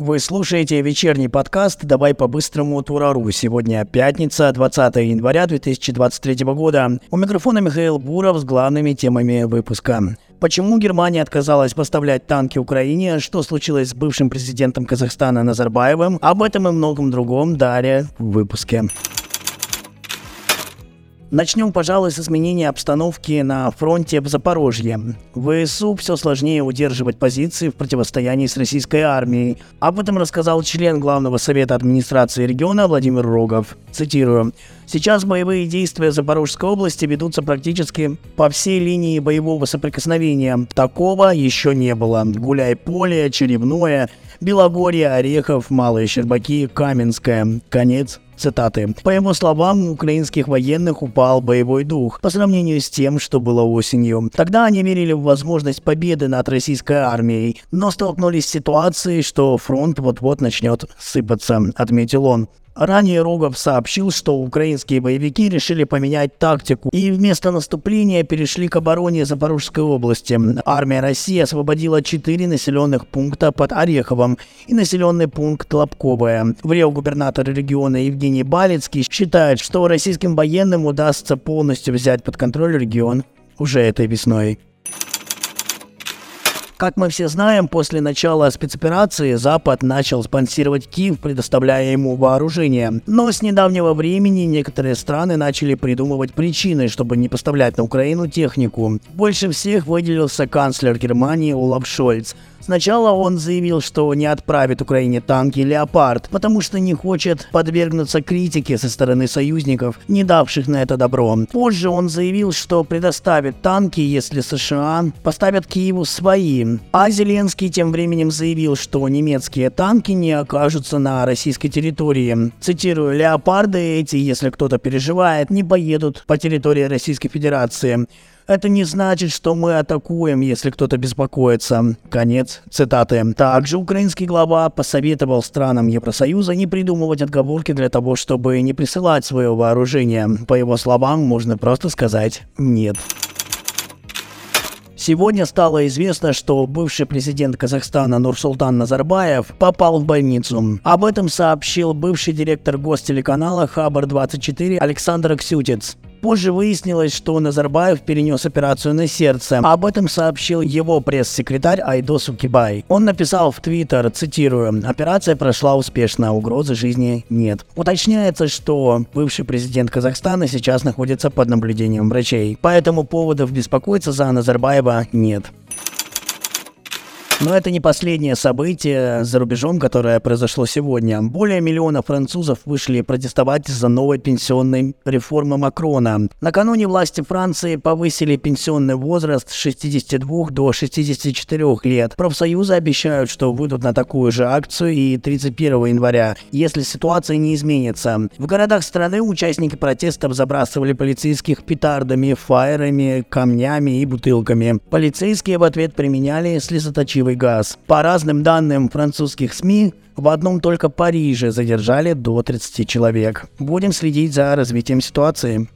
Вы слушаете вечерний подкаст «Давай по-быстрому Турару». Сегодня пятница, 20 января 2023 года. У микрофона Михаил Буров с главными темами выпуска. Почему Германия отказалась поставлять танки Украине? Что случилось с бывшим президентом Казахстана Назарбаевым? Об этом и многом другом далее в выпуске. Начнем, пожалуй, с изменения обстановки на фронте в Запорожье. В ВСУ все сложнее удерживать позиции в противостоянии с российской армией. Об этом рассказал член Главного совета администрации региона Владимир Рогов. Цитирую. Сейчас боевые действия Запорожской области ведутся практически по всей линии боевого соприкосновения. Такого еще не было. Гуляй-поле, Черевное, Белогорье, Орехов, Малые Щербаки, Каменское. Конец Цитаты. По его словам, у украинских военных упал боевой дух по сравнению с тем, что было осенью. Тогда они верили в возможность победы над российской армией, но столкнулись с ситуацией, что фронт вот-вот начнет сыпаться, отметил он. Ранее Рогов сообщил, что украинские боевики решили поменять тактику и вместо наступления перешли к обороне Запорожской области. Армия России освободила четыре населенных пункта под Ореховым и населенный пункт Лобковое. В Рио губернатор региона Евгений Балецкий считает, что российским военным удастся полностью взять под контроль регион уже этой весной. Как мы все знаем, после начала спецоперации Запад начал спонсировать Киев, предоставляя ему вооружение. Но с недавнего времени некоторые страны начали придумывать причины, чтобы не поставлять на Украину технику. Больше всех выделился канцлер Германии Олаф Шольц – Сначала он заявил, что не отправит Украине танки «Леопард», потому что не хочет подвергнуться критике со стороны союзников, не давших на это добро. Позже он заявил, что предоставит танки, если США поставят Киеву свои. А Зеленский тем временем заявил, что немецкие танки не окажутся на российской территории. Цитирую, «Леопарды эти, если кто-то переживает, не поедут по территории Российской Федерации. Это не значит, что мы атакуем, если кто-то беспокоится. Конец цитаты. Также украинский глава посоветовал странам Евросоюза не придумывать отговорки для того, чтобы не присылать свое вооружение. По его словам, можно просто сказать «нет». Сегодня стало известно, что бывший президент Казахстана Нурсултан Назарбаев попал в больницу. Об этом сообщил бывший директор гостелеканала Хабар-24 Александр Ксютец. Позже выяснилось, что Назарбаев перенес операцию на сердце. Об этом сообщил его пресс-секретарь Айдос Укибай. Он написал в Твиттер, цитирую, «Операция прошла успешно, угрозы жизни нет». Уточняется, что бывший президент Казахстана сейчас находится под наблюдением врачей. Поэтому поводов беспокоиться за Назарбаева нет. Но это не последнее событие за рубежом, которое произошло сегодня. Более миллиона французов вышли протестовать за новой пенсионной реформы Макрона. Накануне власти Франции повысили пенсионный возраст с 62 до 64 лет. Профсоюзы обещают, что выйдут на такую же акцию и 31 января, если ситуация не изменится. В городах страны участники протестов забрасывали полицейских петардами, фаерами, камнями и бутылками. Полицейские в ответ применяли слезоточивые паровый газ. По разным данным французских СМИ, в одном только Париже задержали до 30 человек. Будем следить за развитием ситуации.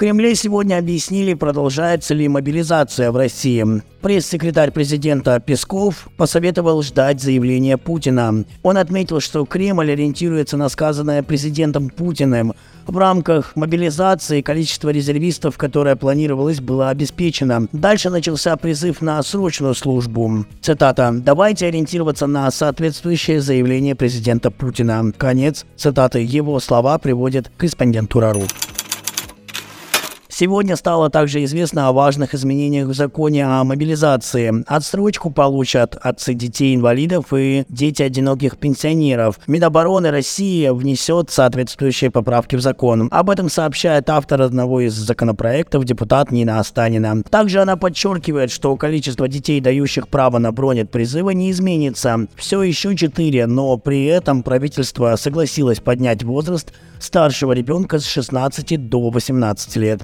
Кремле сегодня объяснили, продолжается ли мобилизация в России. Пресс-секретарь президента Песков посоветовал ждать заявления Путина. Он отметил, что Кремль ориентируется на сказанное президентом Путиным. В рамках мобилизации количество резервистов, которое планировалось, было обеспечено. Дальше начался призыв на срочную службу. Цитата. «Давайте ориентироваться на соответствующее заявление президента Путина». Конец цитаты. Его слова приводит корреспондентура.ру. Сегодня стало также известно о важных изменениях в законе о мобилизации. Отсрочку получат отцы детей-инвалидов и дети одиноких пенсионеров. Минобороны России внесет соответствующие поправки в закон. Об этом сообщает автор одного из законопроектов, депутат Нина Останина. Также она подчеркивает, что количество детей, дающих право на бронь призыва, не изменится. Все еще четыре, но при этом правительство согласилось поднять возраст старшего ребенка с 16 до 18 лет.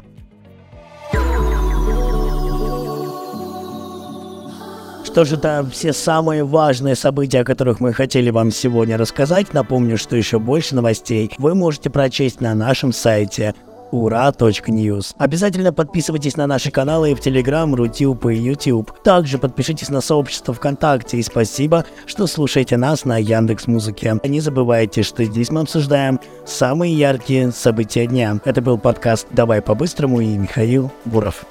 Что же это все самые важные события, о которых мы хотели вам сегодня рассказать. Напомню, что еще больше новостей вы можете прочесть на нашем сайте ура.news. Обязательно подписывайтесь на наши каналы в Telegram, Рутюб и YouTube. Также подпишитесь на сообщество ВКонтакте и спасибо, что слушаете нас на Яндекс Музыке. Не забывайте, что здесь мы обсуждаем самые яркие события дня. Это был подкаст «Давай по-быстрому» и Михаил Буров.